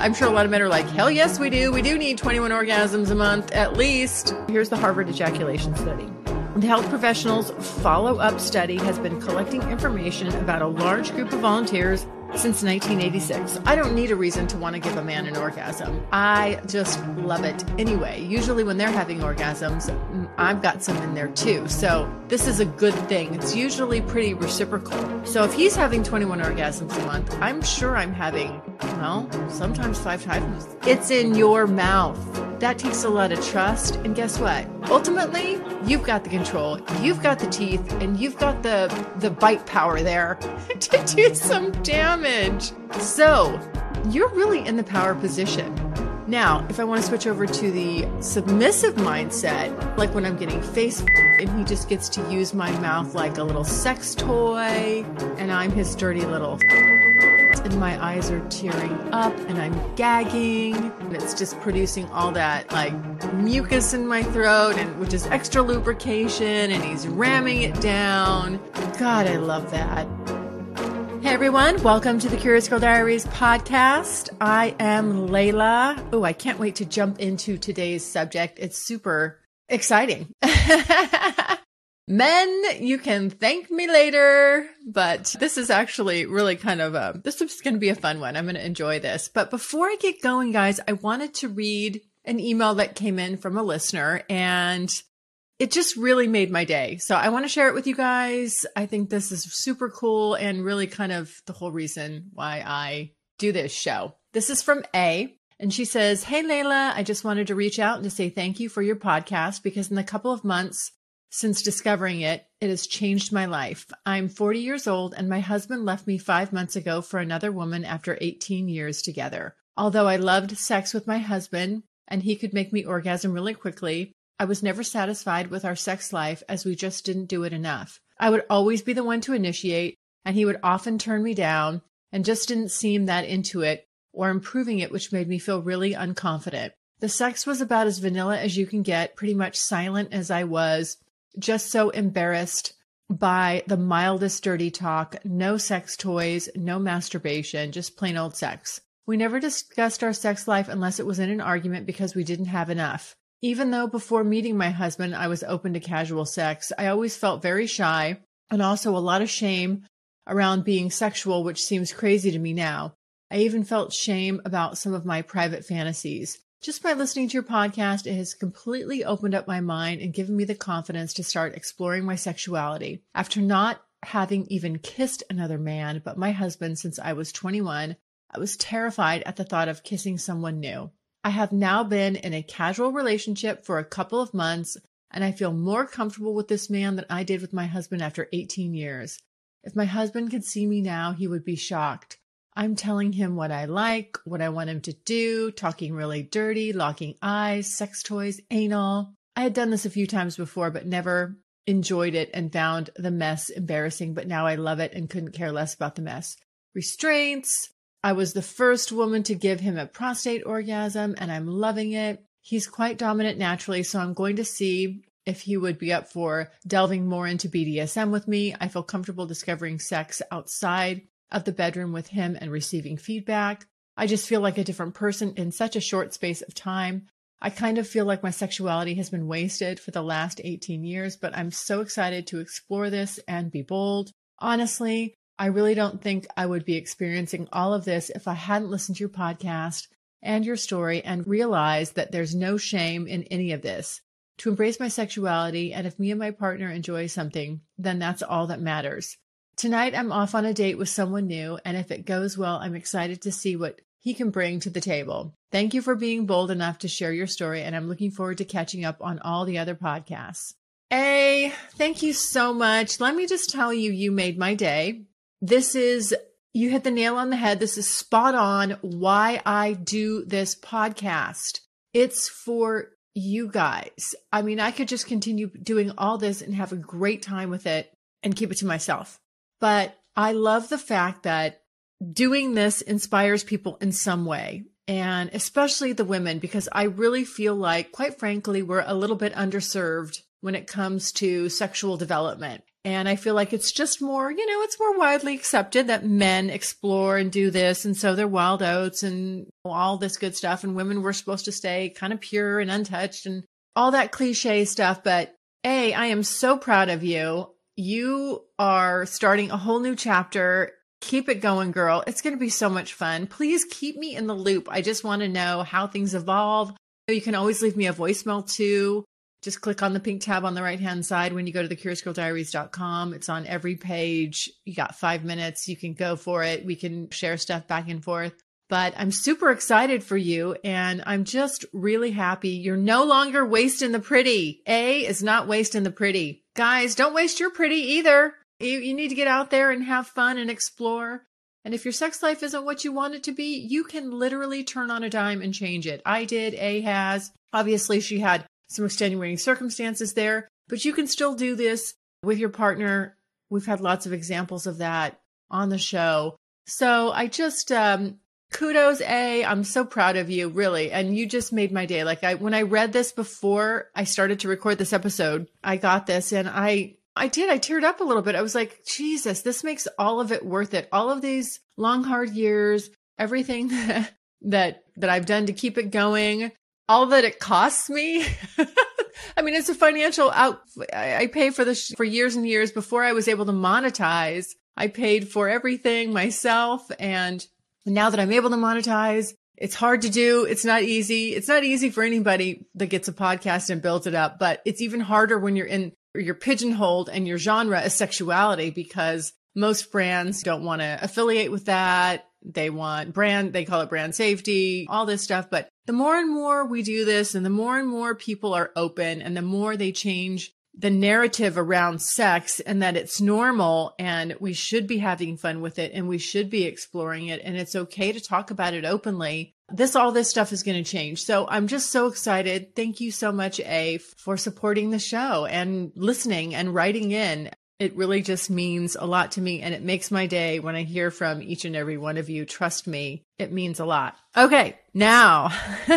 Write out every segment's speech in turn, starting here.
I'm sure a lot of men are like, hell yes, we do. We do need 21 orgasms a month at least. Here's the Harvard ejaculation study. The health professionals follow up study has been collecting information about a large group of volunteers since 1986. I don't need a reason to want to give a man an orgasm. I just love it anyway. Usually, when they're having orgasms, mm, I've got some in there too. So, this is a good thing. It's usually pretty reciprocal. So, if he's having 21 orgasms a month, I'm sure I'm having, well, sometimes five times. It's in your mouth. That takes a lot of trust. And guess what? Ultimately, you've got the control, you've got the teeth, and you've got the, the bite power there to do some damage. So, you're really in the power position. Now, if I want to switch over to the submissive mindset, like when I'm getting face and he just gets to use my mouth like a little sex toy, and I'm his dirty little and my eyes are tearing up and I'm gagging and it's just producing all that like mucus in my throat and which is extra lubrication and he's ramming it down. God, I love that. Hey everyone, welcome to the Curious Girl Diaries podcast. I am Layla. Oh, I can't wait to jump into today's subject. It's super exciting. Men, you can thank me later, but this is actually really kind of a, this is going to be a fun one. I'm going to enjoy this. But before I get going, guys, I wanted to read an email that came in from a listener and it just really made my day. So I want to share it with you guys. I think this is super cool and really kind of the whole reason why I do this show. This is from A. And she says, Hey, Layla, I just wanted to reach out and to say thank you for your podcast because in a couple of months since discovering it, it has changed my life. I'm 40 years old and my husband left me five months ago for another woman after 18 years together. Although I loved sex with my husband and he could make me orgasm really quickly, I was never satisfied with our sex life as we just didn't do it enough. I would always be the one to initiate and he would often turn me down and just didn't seem that into it or improving it, which made me feel really unconfident. The sex was about as vanilla as you can get, pretty much silent as I was, just so embarrassed by the mildest dirty talk, no sex toys, no masturbation, just plain old sex. We never discussed our sex life unless it was in an argument because we didn't have enough. Even though before meeting my husband I was open to casual sex, I always felt very shy and also a lot of shame around being sexual, which seems crazy to me now. I even felt shame about some of my private fantasies. Just by listening to your podcast, it has completely opened up my mind and given me the confidence to start exploring my sexuality. After not having even kissed another man but my husband since I was 21, I was terrified at the thought of kissing someone new. I have now been in a casual relationship for a couple of months and I feel more comfortable with this man than I did with my husband after 18 years. If my husband could see me now, he would be shocked. I'm telling him what I like, what I want him to do, talking really dirty, locking eyes, sex toys, anal. I had done this a few times before, but never enjoyed it and found the mess embarrassing, but now I love it and couldn't care less about the mess. Restraints. I was the first woman to give him a prostate orgasm and I'm loving it. He's quite dominant naturally, so I'm going to see if he would be up for delving more into BDSM with me. I feel comfortable discovering sex outside of the bedroom with him and receiving feedback. I just feel like a different person in such a short space of time. I kind of feel like my sexuality has been wasted for the last 18 years, but I'm so excited to explore this and be bold. Honestly, I really don't think I would be experiencing all of this if I hadn't listened to your podcast and your story and realized that there's no shame in any of this. To embrace my sexuality, and if me and my partner enjoy something, then that's all that matters. Tonight, I'm off on a date with someone new, and if it goes well, I'm excited to see what he can bring to the table. Thank you for being bold enough to share your story, and I'm looking forward to catching up on all the other podcasts. A, thank you so much. Let me just tell you, you made my day. This is, you hit the nail on the head. This is spot on why I do this podcast. It's for you guys. I mean, I could just continue doing all this and have a great time with it and keep it to myself. But I love the fact that doing this inspires people in some way and especially the women, because I really feel like, quite frankly, we're a little bit underserved when it comes to sexual development. And I feel like it's just more, you know, it's more widely accepted that men explore and do this. And so they're wild oats and all this good stuff. And women were supposed to stay kind of pure and untouched and all that cliche stuff. But A, I am so proud of you. You are starting a whole new chapter Keep it going, girl. It's going to be so much fun. Please keep me in the loop. I just want to know how things evolve. You can always leave me a voicemail too. Just click on the pink tab on the right hand side when you go to the curiousgirldiaries.com. It's on every page. You got five minutes. You can go for it. We can share stuff back and forth. But I'm super excited for you and I'm just really happy. You're no longer wasting the pretty. A is not wasting the pretty. Guys, don't waste your pretty either. You, you need to get out there and have fun and explore. And if your sex life isn't what you want it to be, you can literally turn on a dime and change it. I did, A has. Obviously, she had some extenuating circumstances there, but you can still do this with your partner. We've had lots of examples of that on the show. So I just, um, kudos, A. I'm so proud of you, really. And you just made my day. Like I, when I read this before I started to record this episode, I got this and I, I did. I teared up a little bit. I was like, Jesus, this makes all of it worth it. All of these long, hard years, everything that that I've done to keep it going, all that it costs me. I mean, it's a financial out. I, pay for this for years and years before I was able to monetize. I paid for everything myself, and now that I'm able to monetize, it's hard to do. It's not easy. It's not easy for anybody that gets a podcast and builds it up, but it's even harder when you're in you're pigeonholed and your genre is sexuality because most brands don't want to affiliate with that. They want brand, they call it brand safety, all this stuff. But the more and more we do this and the more and more people are open and the more they change the narrative around sex and that it's normal and we should be having fun with it and we should be exploring it and it's okay to talk about it openly this all this stuff is going to change. So I'm just so excited. Thank you so much, A, for supporting the show and listening and writing in. It really just means a lot to me and it makes my day when I hear from each and every one of you. Trust me, it means a lot. Okay, now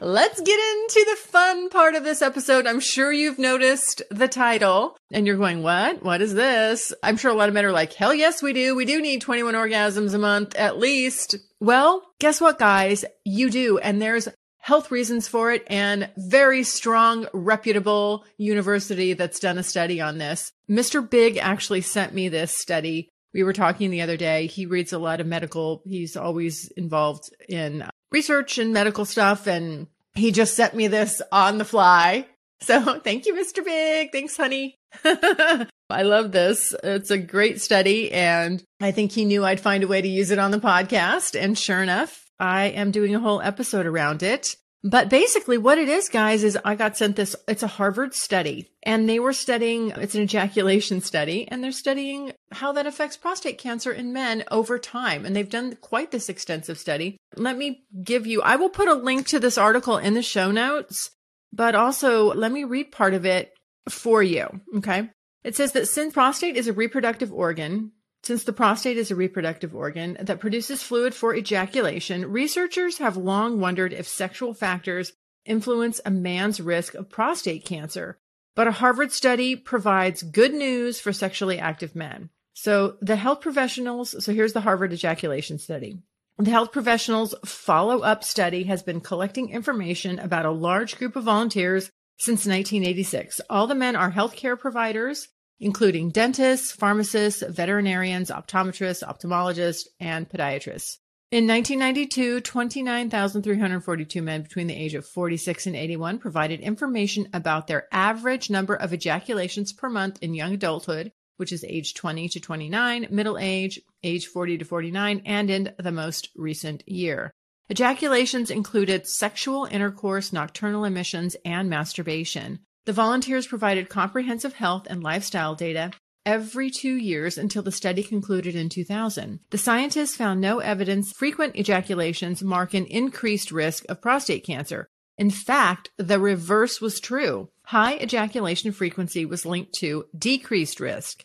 let's get into the fun part of this episode. I'm sure you've noticed the title and you're going, what? What is this? I'm sure a lot of men are like, hell yes, we do. We do need 21 orgasms a month at least. Well, guess what, guys? You do. And there's health reasons for it and very strong, reputable university that's done a study on this. Mr. Big actually sent me this study. We were talking the other day. He reads a lot of medical. He's always involved in research and medical stuff. And he just sent me this on the fly. So thank you, Mr. Big. Thanks, honey. I love this. It's a great study. And I think he knew I'd find a way to use it on the podcast. And sure enough, I am doing a whole episode around it. But basically what it is, guys, is I got sent this, it's a Harvard study and they were studying, it's an ejaculation study and they're studying how that affects prostate cancer in men over time. And they've done quite this extensive study. Let me give you, I will put a link to this article in the show notes, but also let me read part of it for you. Okay. It says that since prostate is a reproductive organ, since the prostate is a reproductive organ that produces fluid for ejaculation, researchers have long wondered if sexual factors influence a man's risk of prostate cancer. But a Harvard study provides good news for sexually active men. So the health professionals, so here's the Harvard ejaculation study. The health professionals follow up study has been collecting information about a large group of volunteers since 1986. All the men are healthcare providers including dentists, pharmacists, veterinarians, optometrists, ophthalmologists, and podiatrists. In 1992, 29,342 men between the age of 46 and 81 provided information about their average number of ejaculations per month in young adulthood, which is age 20 to 29, middle age, age 40 to 49, and in the most recent year. Ejaculations included sexual intercourse, nocturnal emissions, and masturbation. The volunteers provided comprehensive health and lifestyle data every two years until the study concluded in 2000. The scientists found no evidence frequent ejaculations mark an increased risk of prostate cancer. In fact, the reverse was true. High ejaculation frequency was linked to decreased risk.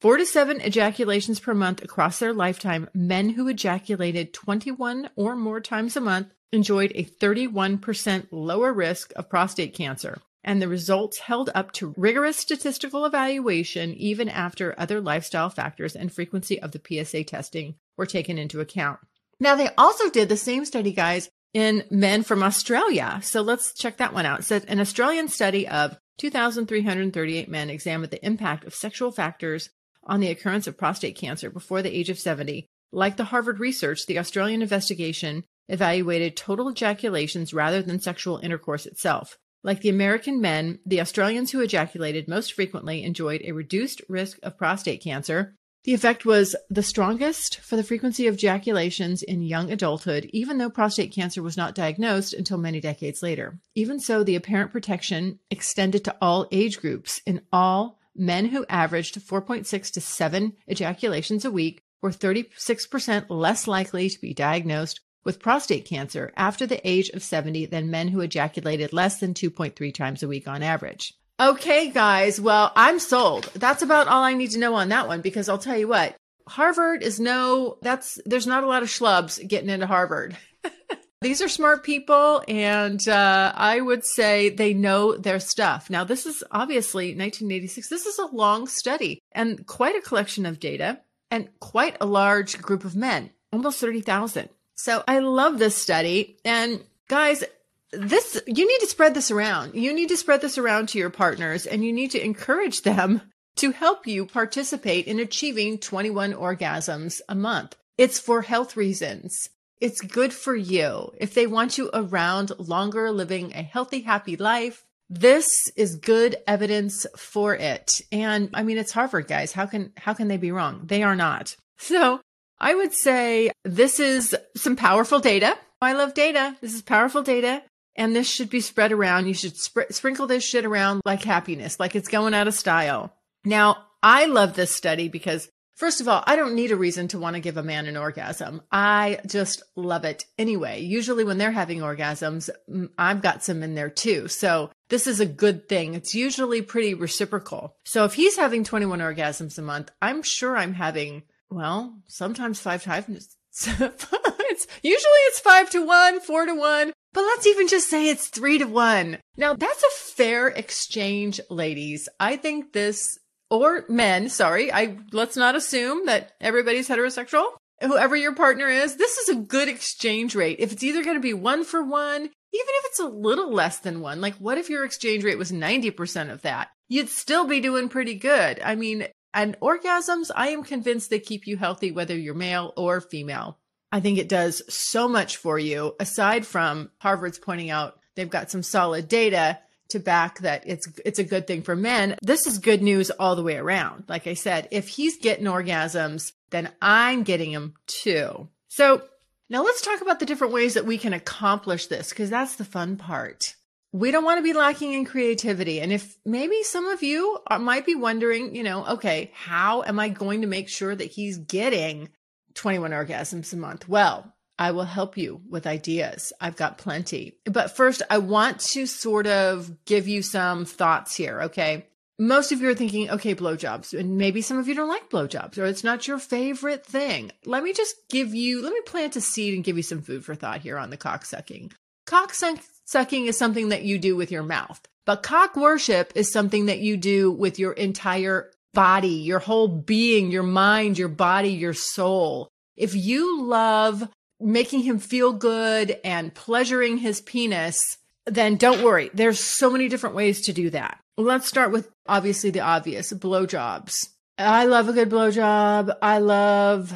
Four to seven ejaculations per month across their lifetime, men who ejaculated 21 or more times a month enjoyed a 31% lower risk of prostate cancer. And the results held up to rigorous statistical evaluation even after other lifestyle factors and frequency of the PSA testing were taken into account. Now, they also did the same study, guys, in men from Australia. So let's check that one out. It says an Australian study of 2,338 men examined the impact of sexual factors on the occurrence of prostate cancer before the age of 70. Like the Harvard research, the Australian investigation evaluated total ejaculations rather than sexual intercourse itself. Like the American men, the Australians who ejaculated most frequently enjoyed a reduced risk of prostate cancer. The effect was the strongest for the frequency of ejaculations in young adulthood, even though prostate cancer was not diagnosed until many decades later. Even so, the apparent protection extended to all age groups in all men who averaged 4.6 to 7 ejaculations a week were 36% less likely to be diagnosed with prostate cancer after the age of 70 than men who ejaculated less than 2.3 times a week on average. Okay, guys. Well, I'm sold. That's about all I need to know on that one because I'll tell you what, Harvard is no, that's, there's not a lot of schlubs getting into Harvard. These are smart people, and uh, I would say they know their stuff. Now, this is obviously 1986. This is a long study and quite a collection of data and quite a large group of men, almost 30,000. So I love this study. And guys, this, you need to spread this around. You need to spread this around to your partners and you need to encourage them to help you participate in achieving 21 orgasms a month. It's for health reasons. It's good for you. If they want you around longer, living a healthy, happy life, this is good evidence for it. And I mean, it's Harvard, guys. How can, how can they be wrong? They are not. So I would say this is some powerful data. I love data. This is powerful data. And this should be spread around. You should sp- sprinkle this shit around like happiness, like it's going out of style. Now, I love this study because First of all, I don't need a reason to want to give a man an orgasm. I just love it anyway. Usually when they're having orgasms, I've got some in there too. So this is a good thing. It's usually pretty reciprocal. So if he's having 21 orgasms a month, I'm sure I'm having, well, sometimes five times. it's usually it's five to one, four to one, but let's even just say it's three to one. Now that's a fair exchange, ladies. I think this or men, sorry. I let's not assume that everybody's heterosexual. Whoever your partner is, this is a good exchange rate. If it's either going to be one for one, even if it's a little less than one, like what if your exchange rate was 90% of that? You'd still be doing pretty good. I mean, and orgasms, I am convinced they keep you healthy, whether you're male or female. I think it does so much for you. Aside from Harvard's pointing out they've got some solid data to back that it's it's a good thing for men. This is good news all the way around. Like I said, if he's getting orgasms, then I'm getting them too. So now let's talk about the different ways that we can accomplish this because that's the fun part. We don't want to be lacking in creativity. And if maybe some of you are, might be wondering, you know, okay, how am I going to make sure that he's getting 21 orgasms a month? Well, I will help you with ideas. I've got plenty. But first, I want to sort of give you some thoughts here. Okay. Most of you are thinking, okay, blowjobs, and maybe some of you don't like blowjobs or it's not your favorite thing. Let me just give you, let me plant a seed and give you some food for thought here on the cock sucking. Cock sucking is something that you do with your mouth, but cock worship is something that you do with your entire body, your whole being, your mind, your body, your soul. If you love making him feel good and pleasuring his penis, then don't worry. There's so many different ways to do that. Let's start with obviously the obvious blowjobs. I love a good blowjob. I love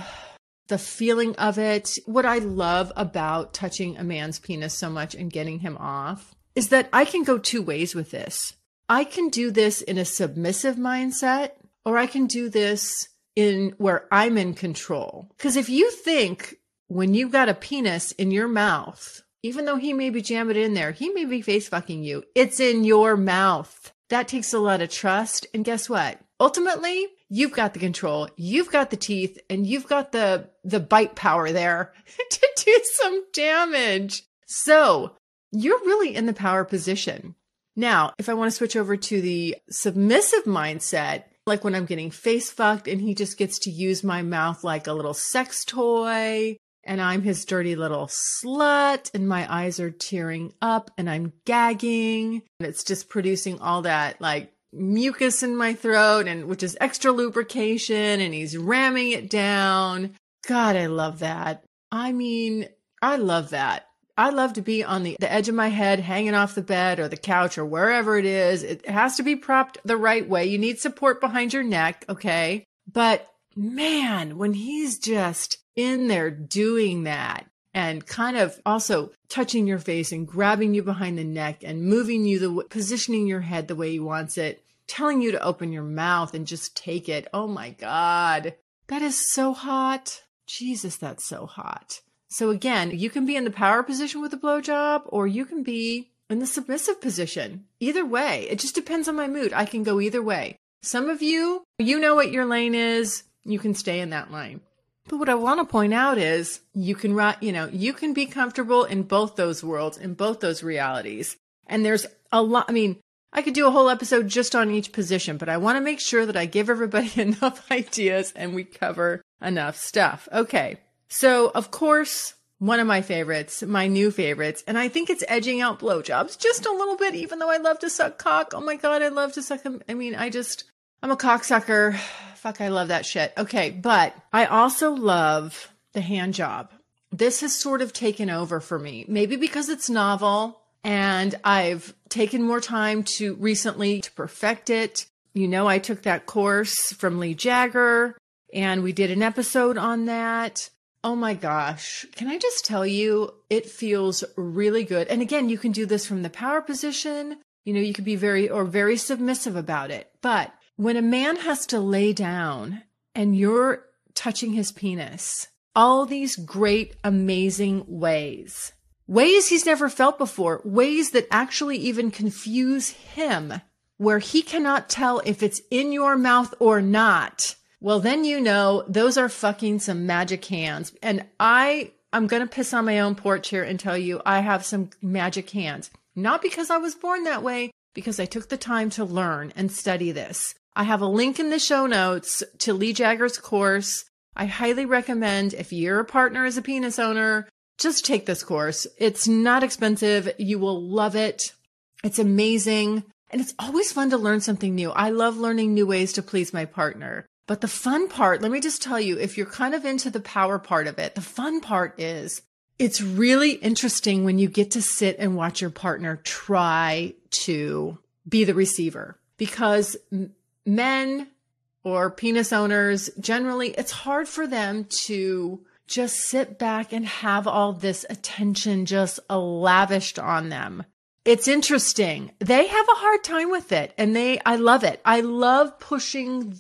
the feeling of it. What I love about touching a man's penis so much and getting him off is that I can go two ways with this. I can do this in a submissive mindset, or I can do this in where I'm in control. Because if you think when you've got a penis in your mouth, even though he may be jamming it in there, he may be face fucking you. It's in your mouth. That takes a lot of trust. And guess what? Ultimately, you've got the control, you've got the teeth, and you've got the the bite power there to do some damage. So you're really in the power position. Now, if I want to switch over to the submissive mindset, like when I'm getting face fucked and he just gets to use my mouth like a little sex toy, and I'm his dirty little slut, and my eyes are tearing up and I'm gagging, and it's just producing all that like mucus in my throat and which is extra lubrication and he's ramming it down. God, I love that. I mean, I love that. I love to be on the, the edge of my head, hanging off the bed or the couch or wherever it is. It has to be propped the right way. You need support behind your neck. Okay. But man, when he's just in there doing that and kind of also touching your face and grabbing you behind the neck and moving you the positioning your head the way he wants it telling you to open your mouth and just take it. Oh my God. That is so hot. Jesus, that's so hot. So again, you can be in the power position with a blowjob or you can be in the submissive position. Either way, it just depends on my mood. I can go either way. Some of you, you know what your lane is. You can stay in that lane. But what I want to point out is you can, you know, you can be comfortable in both those worlds, in both those realities. And there's a lot, I mean, I could do a whole episode just on each position, but I want to make sure that I give everybody enough ideas and we cover enough stuff. Okay. So, of course, one of my favorites, my new favorites, and I think it's edging out blowjobs just a little bit, even though I love to suck cock. Oh my God, I love to suck them. I mean, I just, I'm a cocksucker. Fuck, I love that shit. Okay. But I also love the hand job. This has sort of taken over for me, maybe because it's novel and I've taken more time to recently to perfect it. You know, I took that course from Lee Jagger and we did an episode on that. Oh my gosh. Can I just tell you, it feels really good. And again, you can do this from the power position. You know, you could be very or very submissive about it. But when a man has to lay down and you're touching his penis, all these great, amazing ways ways he's never felt before, ways that actually even confuse him, where he cannot tell if it's in your mouth or not. Well, then you know those are fucking some magic hands. And I, I'm going to piss on my own porch here and tell you I have some magic hands. Not because I was born that way, because I took the time to learn and study this. I have a link in the show notes to Lee Jagger's course. I highly recommend if your partner is a penis owner, just take this course. It's not expensive. You will love it. It's amazing. And it's always fun to learn something new. I love learning new ways to please my partner. But the fun part, let me just tell you, if you're kind of into the power part of it, the fun part is it's really interesting when you get to sit and watch your partner try to be the receiver because men or penis owners generally, it's hard for them to just sit back and have all this attention just lavished on them. It's interesting. They have a hard time with it and they, I love it. I love pushing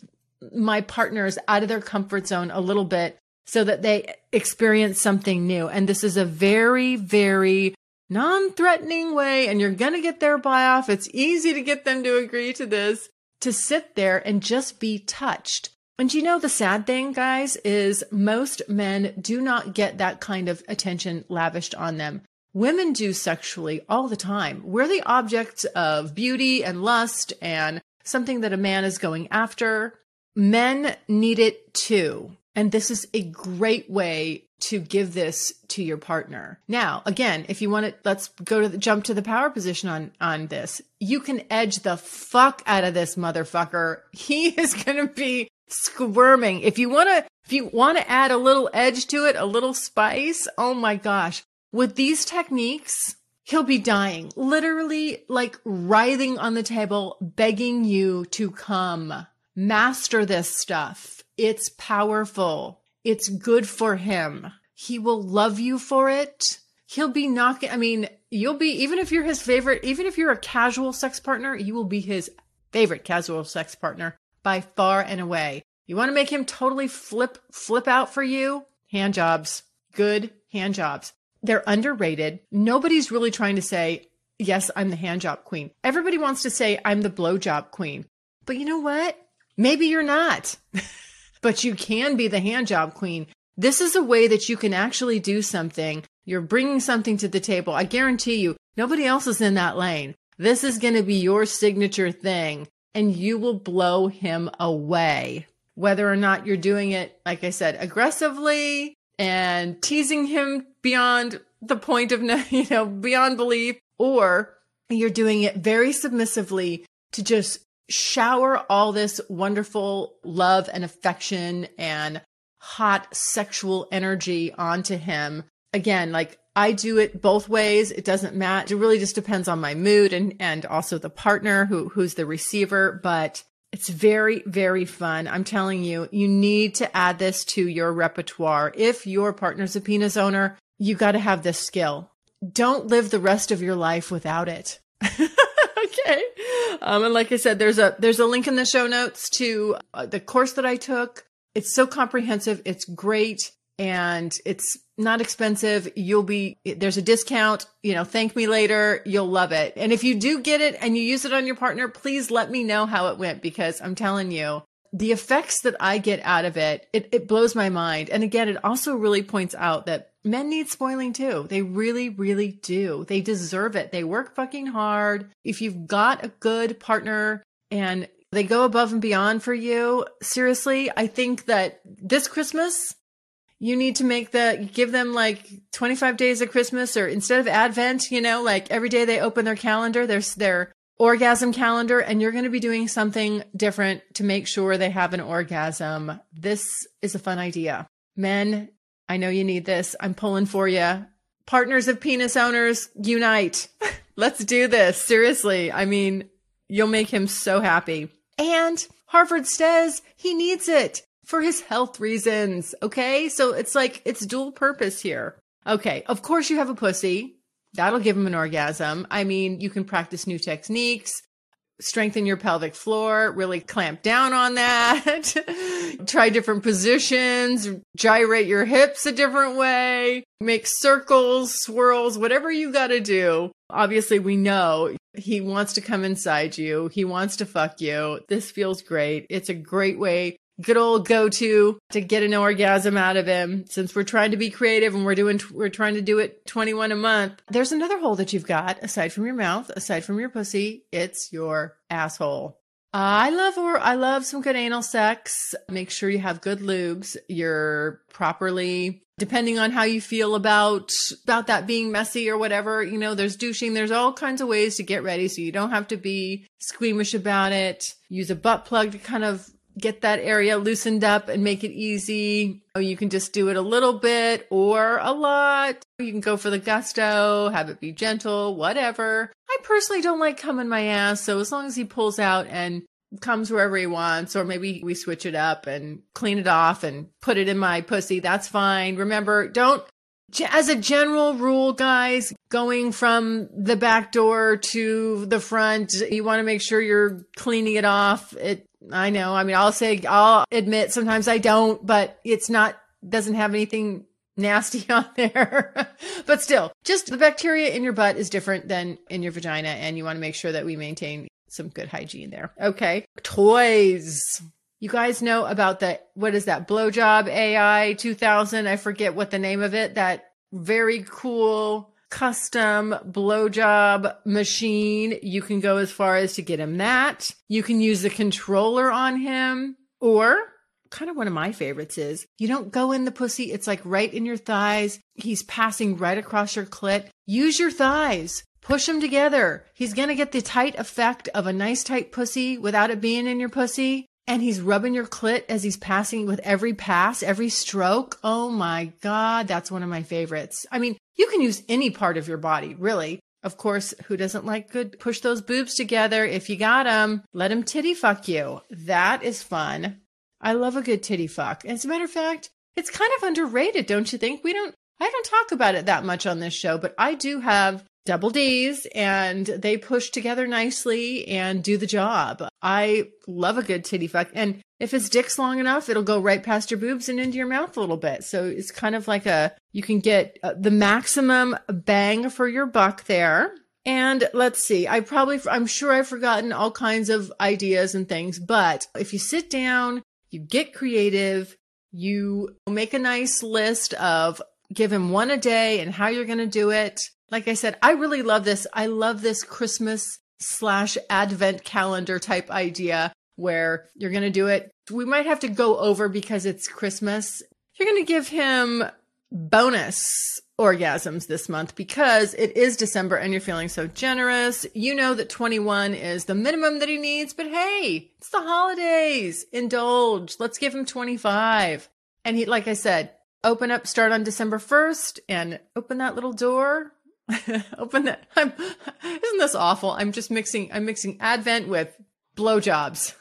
my partners out of their comfort zone a little bit so that they experience something new. And this is a very, very non threatening way. And you're going to get their buy off. It's easy to get them to agree to this, to sit there and just be touched. And you know, the sad thing, guys, is most men do not get that kind of attention lavished on them. Women do sexually all the time. We're the objects of beauty and lust and something that a man is going after. Men need it too. And this is a great way to give this to your partner. Now, again, if you want to, let's go to the jump to the power position on, on this. You can edge the fuck out of this motherfucker. He is going to be squirming. If you want to, if you want to add a little edge to it, a little spice, oh my gosh. With these techniques, he'll be dying, literally like writhing on the table, begging you to come. Master this stuff. It's powerful. It's good for him. He will love you for it. He'll be knocking, I mean, you'll be, even if you're his favorite, even if you're a casual sex partner, you will be his favorite casual sex partner by far and away. You want to make him totally flip, flip out for you? Hand jobs. Good hand jobs. They're underrated. Nobody's really trying to say, yes, I'm the hand job queen. Everybody wants to say, I'm the blowjob queen. But you know what? Maybe you're not, but you can be the hand job queen. This is a way that you can actually do something. You're bringing something to the table. I guarantee you, nobody else is in that lane. This is going to be your signature thing and you will blow him away. Whether or not you're doing it, like I said, aggressively and teasing him beyond the point of, you know, beyond belief, or you're doing it very submissively to just shower all this wonderful love and affection and hot sexual energy onto him. Again, like I do it both ways. It doesn't matter. It really just depends on my mood and, and also the partner who, who's the receiver, but it's very, very fun. I'm telling you, you need to add this to your repertoire. If your partner's a penis owner, you got to have this skill. Don't live the rest of your life without it. okay. Um, and like I said, there's a, there's a link in the show notes to uh, the course that I took. It's so comprehensive. It's great and it's not expensive. You'll be, there's a discount, you know, thank me later. You'll love it. And if you do get it and you use it on your partner, please let me know how it went because I'm telling you, the effects that I get out of it, it, it blows my mind. And again, it also really points out that men need spoiling too. They really, really do. They deserve it. They work fucking hard. If you've got a good partner and they go above and beyond for you, seriously, I think that this Christmas, you need to make the give them like 25 days of Christmas or instead of Advent, you know, like every day they open their calendar, there's their orgasm calendar and you're going to be doing something different to make sure they have an orgasm. This is a fun idea. Men, I know you need this. I'm pulling for you. Partners of penis owners, unite. Let's do this. Seriously. I mean, you'll make him so happy. And Harvard says he needs it for his health reasons. Okay. So it's like, it's dual purpose here. Okay. Of course you have a pussy. That'll give him an orgasm. I mean, you can practice new techniques, strengthen your pelvic floor, really clamp down on that, try different positions, gyrate your hips a different way, make circles, swirls, whatever you got to do. Obviously, we know he wants to come inside you. He wants to fuck you. This feels great. It's a great way good old go to to get an orgasm out of him since we're trying to be creative and we're doing we're trying to do it 21 a month there's another hole that you've got aside from your mouth aside from your pussy it's your asshole I love or I love some good anal sex. Make sure you have good lubes. You're properly depending on how you feel about about that being messy or whatever, you know, there's douching, there's all kinds of ways to get ready so you don't have to be squeamish about it. Use a butt plug to kind of get that area loosened up and make it easy. Oh, you can just do it a little bit or a lot. You can go for the gusto, have it be gentle, whatever. I personally don't like coming my ass, so as long as he pulls out and comes wherever he wants, or maybe we switch it up and clean it off and put it in my pussy, that's fine. Remember, don't as a general rule, guys, going from the back door to the front, you want to make sure you're cleaning it off. It I know. I mean, I'll say, I'll admit sometimes I don't, but it's not, doesn't have anything nasty on there. but still, just the bacteria in your butt is different than in your vagina. And you want to make sure that we maintain some good hygiene there. Okay. Toys. You guys know about the, what is that? Blowjob AI 2000. I forget what the name of it. That very cool custom blowjob machine. You can go as far as to get him that. You can use the controller on him or kind of one of my favorites is you don't go in the pussy. It's like right in your thighs. He's passing right across your clit. Use your thighs. Push them together. He's going to get the tight effect of a nice tight pussy without it being in your pussy. And he's rubbing your clit as he's passing with every pass, every stroke. Oh my God. That's one of my favorites. I mean, you can use any part of your body, really. Of course, who doesn't like good push those boobs together? If you got them, let titty fuck you. That is fun. I love a good titty fuck. As a matter of fact, it's kind of underrated, don't you think? We don't, I don't talk about it that much on this show, but I do have double D's and they push together nicely and do the job. I love a good titty fuck. And if his dick's long enough, it'll go right past your boobs and into your mouth a little bit. So it's kind of like a, you can get uh, the maximum bang for your buck there. And let's see, I probably, I'm sure I've forgotten all kinds of ideas and things, but if you sit down, you get creative, you make a nice list of give him one a day and how you're going to do it. Like I said, I really love this. I love this Christmas slash advent calendar type idea where you're going to do it. We might have to go over because it's Christmas. You're going to give him bonus orgasms this month because it is December and you're feeling so generous. You know that 21 is the minimum that he needs, but hey, it's the holidays. Indulge. Let's give him 25. And he, like I said, open up, start on December 1st and open that little door. open that. I'm, isn't this awful? I'm just mixing, I'm mixing Advent with blowjobs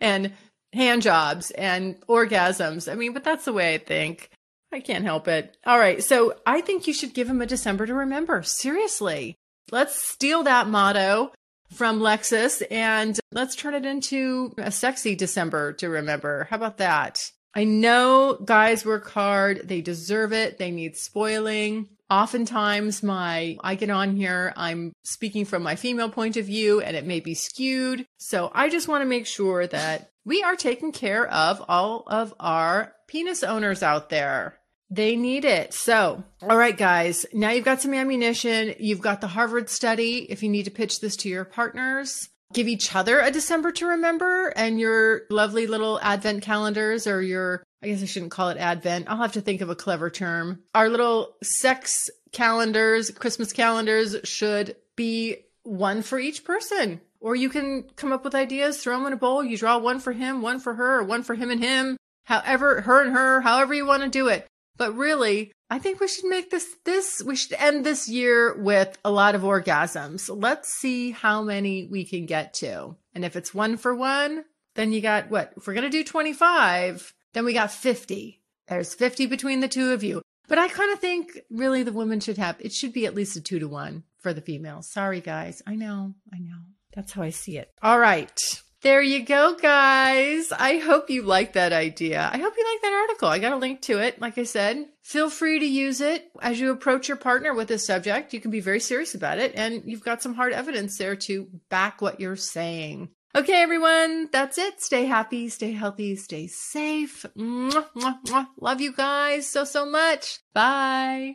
and hand jobs and orgasms. I mean, but that's the way I think. I can't help it. All right. So I think you should give him a December to remember. Seriously. Let's steal that motto from Lexus and let's turn it into a sexy December to remember. How about that? I know guys work hard. They deserve it. They need spoiling. Oftentimes my, I get on here, I'm speaking from my female point of view and it may be skewed. So I just want to make sure that we are taking care of all of our penis owners out there. They need it. So, all right, guys, now you've got some ammunition. You've got the Harvard study. If you need to pitch this to your partners, give each other a December to remember and your lovely little advent calendars or your, I guess I shouldn't call it advent. I'll have to think of a clever term. Our little sex calendars, Christmas calendars should be one for each person. Or you can come up with ideas, throw them in a bowl. You draw one for him, one for her, or one for him and him. However, her and her, however you want to do it. But really, I think we should make this this we should end this year with a lot of orgasms. Let's see how many we can get to. And if it's one for one, then you got what? If we're going to do 25, then we got 50. There's 50 between the two of you. But I kind of think really the women should have it should be at least a 2 to 1 for the females. Sorry guys. I know. I know. That's how I see it. All right. There you go, guys. I hope you like that idea. I hope you like that article. I got a link to it. Like I said, feel free to use it as you approach your partner with this subject. You can be very serious about it, and you've got some hard evidence there to back what you're saying. Okay, everyone, that's it. Stay happy, stay healthy, stay safe. Mwah, mwah, mwah. Love you guys so, so much. Bye.